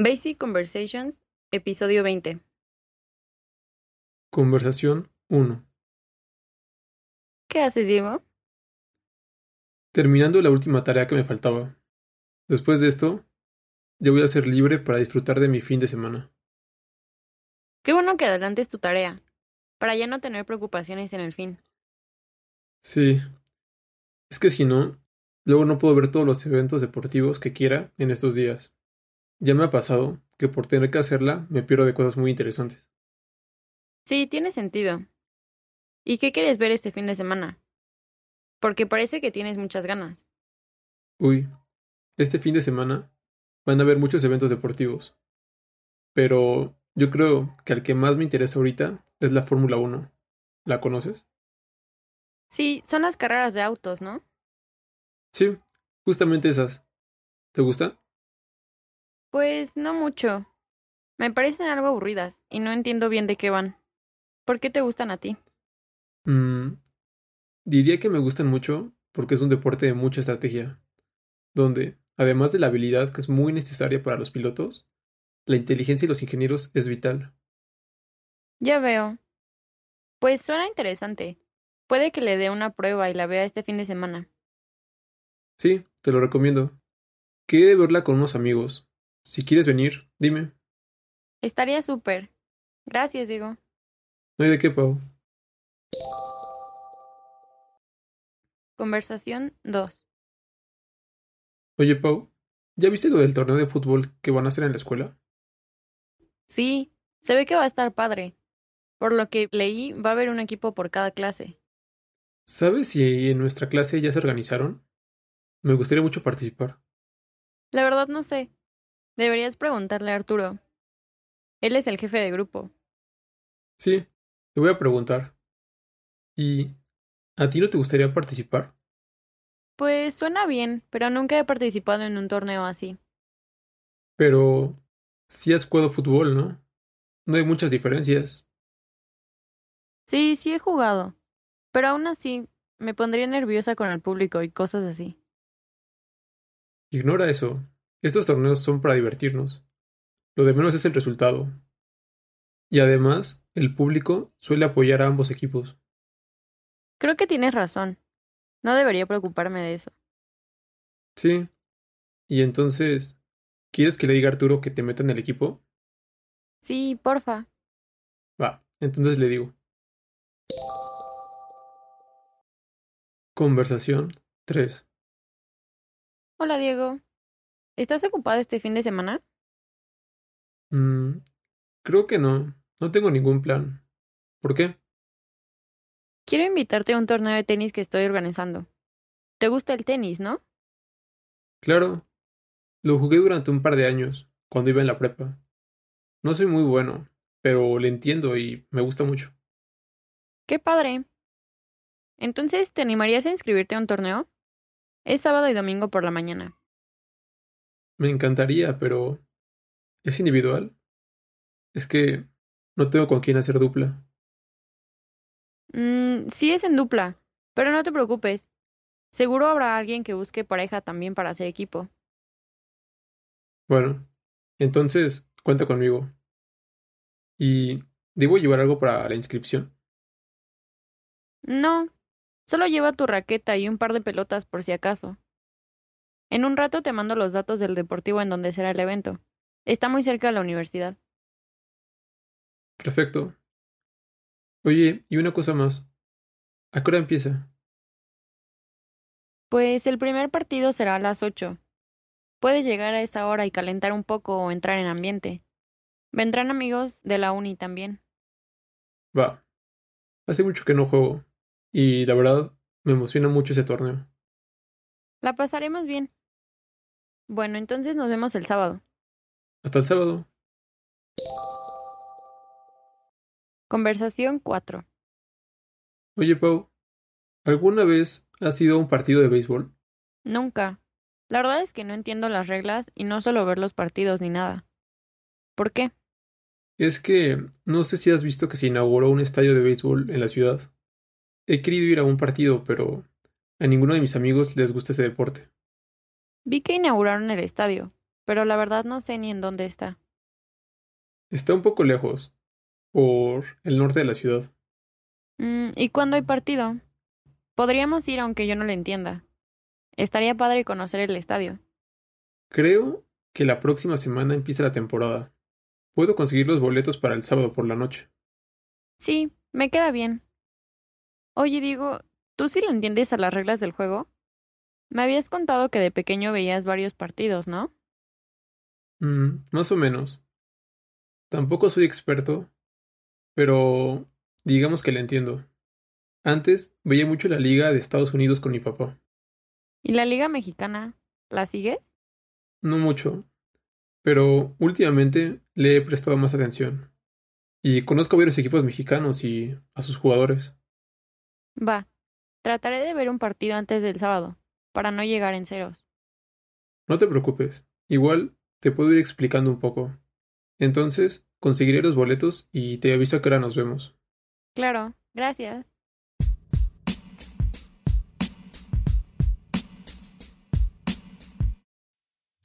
Basic Conversations, episodio 20. Conversación 1. ¿Qué haces, Diego? Terminando la última tarea que me faltaba. Después de esto, ya voy a ser libre para disfrutar de mi fin de semana. Qué bueno que adelantes tu tarea, para ya no tener preocupaciones en el fin. Sí. Es que si no, luego no puedo ver todos los eventos deportivos que quiera en estos días. Ya me ha pasado que por tener que hacerla me pierdo de cosas muy interesantes. Sí, tiene sentido. ¿Y qué quieres ver este fin de semana? Porque parece que tienes muchas ganas. Uy, este fin de semana van a haber muchos eventos deportivos. Pero yo creo que al que más me interesa ahorita es la Fórmula 1. ¿La conoces? Sí, son las carreras de autos, ¿no? Sí, justamente esas. ¿Te gusta? Pues no mucho. Me parecen algo aburridas y no entiendo bien de qué van. ¿Por qué te gustan a ti? Mm, diría que me gustan mucho porque es un deporte de mucha estrategia, donde, además de la habilidad que es muy necesaria para los pilotos, la inteligencia y los ingenieros es vital. Ya veo. Pues suena interesante. Puede que le dé una prueba y la vea este fin de semana. Sí, te lo recomiendo. Quedé de verla con unos amigos, si quieres venir, dime. Estaría súper. Gracias, Diego. No hay de qué, Pau. Conversación 2. Oye, Pau, ¿ya viste lo del torneo de fútbol que van a hacer en la escuela? Sí, se ve que va a estar padre. Por lo que leí, va a haber un equipo por cada clase. ¿Sabes si en nuestra clase ya se organizaron? Me gustaría mucho participar. La verdad no sé. Deberías preguntarle a Arturo. Él es el jefe de grupo. Sí, te voy a preguntar. ¿Y a ti no te gustaría participar? Pues suena bien, pero nunca he participado en un torneo así. Pero sí has jugado fútbol, ¿no? No hay muchas diferencias. Sí, sí he jugado. Pero aún así, me pondría nerviosa con el público y cosas así. Ignora eso. Estos torneos son para divertirnos. Lo de menos es el resultado. Y además, el público suele apoyar a ambos equipos. Creo que tienes razón. No debería preocuparme de eso. Sí. Y entonces, ¿quieres que le diga a Arturo que te meta en el equipo? Sí, porfa. Va, entonces le digo. Conversación 3. Hola, Diego. ¿Estás ocupado este fin de semana? Mm, creo que no. No tengo ningún plan. ¿Por qué? Quiero invitarte a un torneo de tenis que estoy organizando. ¿Te gusta el tenis, no? Claro. Lo jugué durante un par de años, cuando iba en la prepa. No soy muy bueno, pero le entiendo y me gusta mucho. ¡Qué padre! Entonces, ¿te animarías a inscribirte a un torneo? Es sábado y domingo por la mañana. Me encantaría, pero ¿es individual? Es que no tengo con quién hacer dupla. Mm, sí es en dupla, pero no te preocupes. Seguro habrá alguien que busque pareja también para hacer equipo. Bueno, entonces cuenta conmigo. ¿Y ¿Debo llevar algo para la inscripción? No, solo lleva tu raqueta y un par de pelotas por si acaso. En un rato te mando los datos del deportivo en donde será el evento. Está muy cerca de la universidad. Perfecto. Oye, y una cosa más. ¿A qué hora empieza? Pues el primer partido será a las ocho. Puedes llegar a esa hora y calentar un poco o entrar en ambiente. Vendrán amigos de la uni también. Va. Hace mucho que no juego. Y la verdad, me emociona mucho ese torneo. La pasaremos bien. Bueno, entonces nos vemos el sábado. Hasta el sábado. Conversación 4. Oye, Pau, ¿alguna vez has ido a un partido de béisbol? Nunca. La verdad es que no entiendo las reglas y no solo ver los partidos ni nada. ¿Por qué? Es que no sé si has visto que se inauguró un estadio de béisbol en la ciudad. He querido ir a un partido, pero a ninguno de mis amigos les gusta ese deporte. Vi que inauguraron el estadio, pero la verdad no sé ni en dónde está. Está un poco lejos, por el norte de la ciudad. Mm, ¿Y cuándo hay partido? Podríamos ir aunque yo no le entienda. Estaría padre conocer el estadio. Creo que la próxima semana empieza la temporada. Puedo conseguir los boletos para el sábado por la noche. Sí, me queda bien. Oye, digo, ¿tú sí le entiendes a las reglas del juego? Me habías contado que de pequeño veías varios partidos, ¿no? Mm, más o menos. Tampoco soy experto, pero digamos que le entiendo. Antes veía mucho la Liga de Estados Unidos con mi papá. ¿Y la Liga Mexicana? ¿La sigues? No mucho, pero últimamente le he prestado más atención. Y conozco varios equipos mexicanos y a sus jugadores. Va. Trataré de ver un partido antes del sábado, para no llegar en ceros. No te preocupes. Igual te puedo ir explicando un poco. Entonces, conseguiré los boletos y te aviso a qué hora nos vemos. Claro, gracias.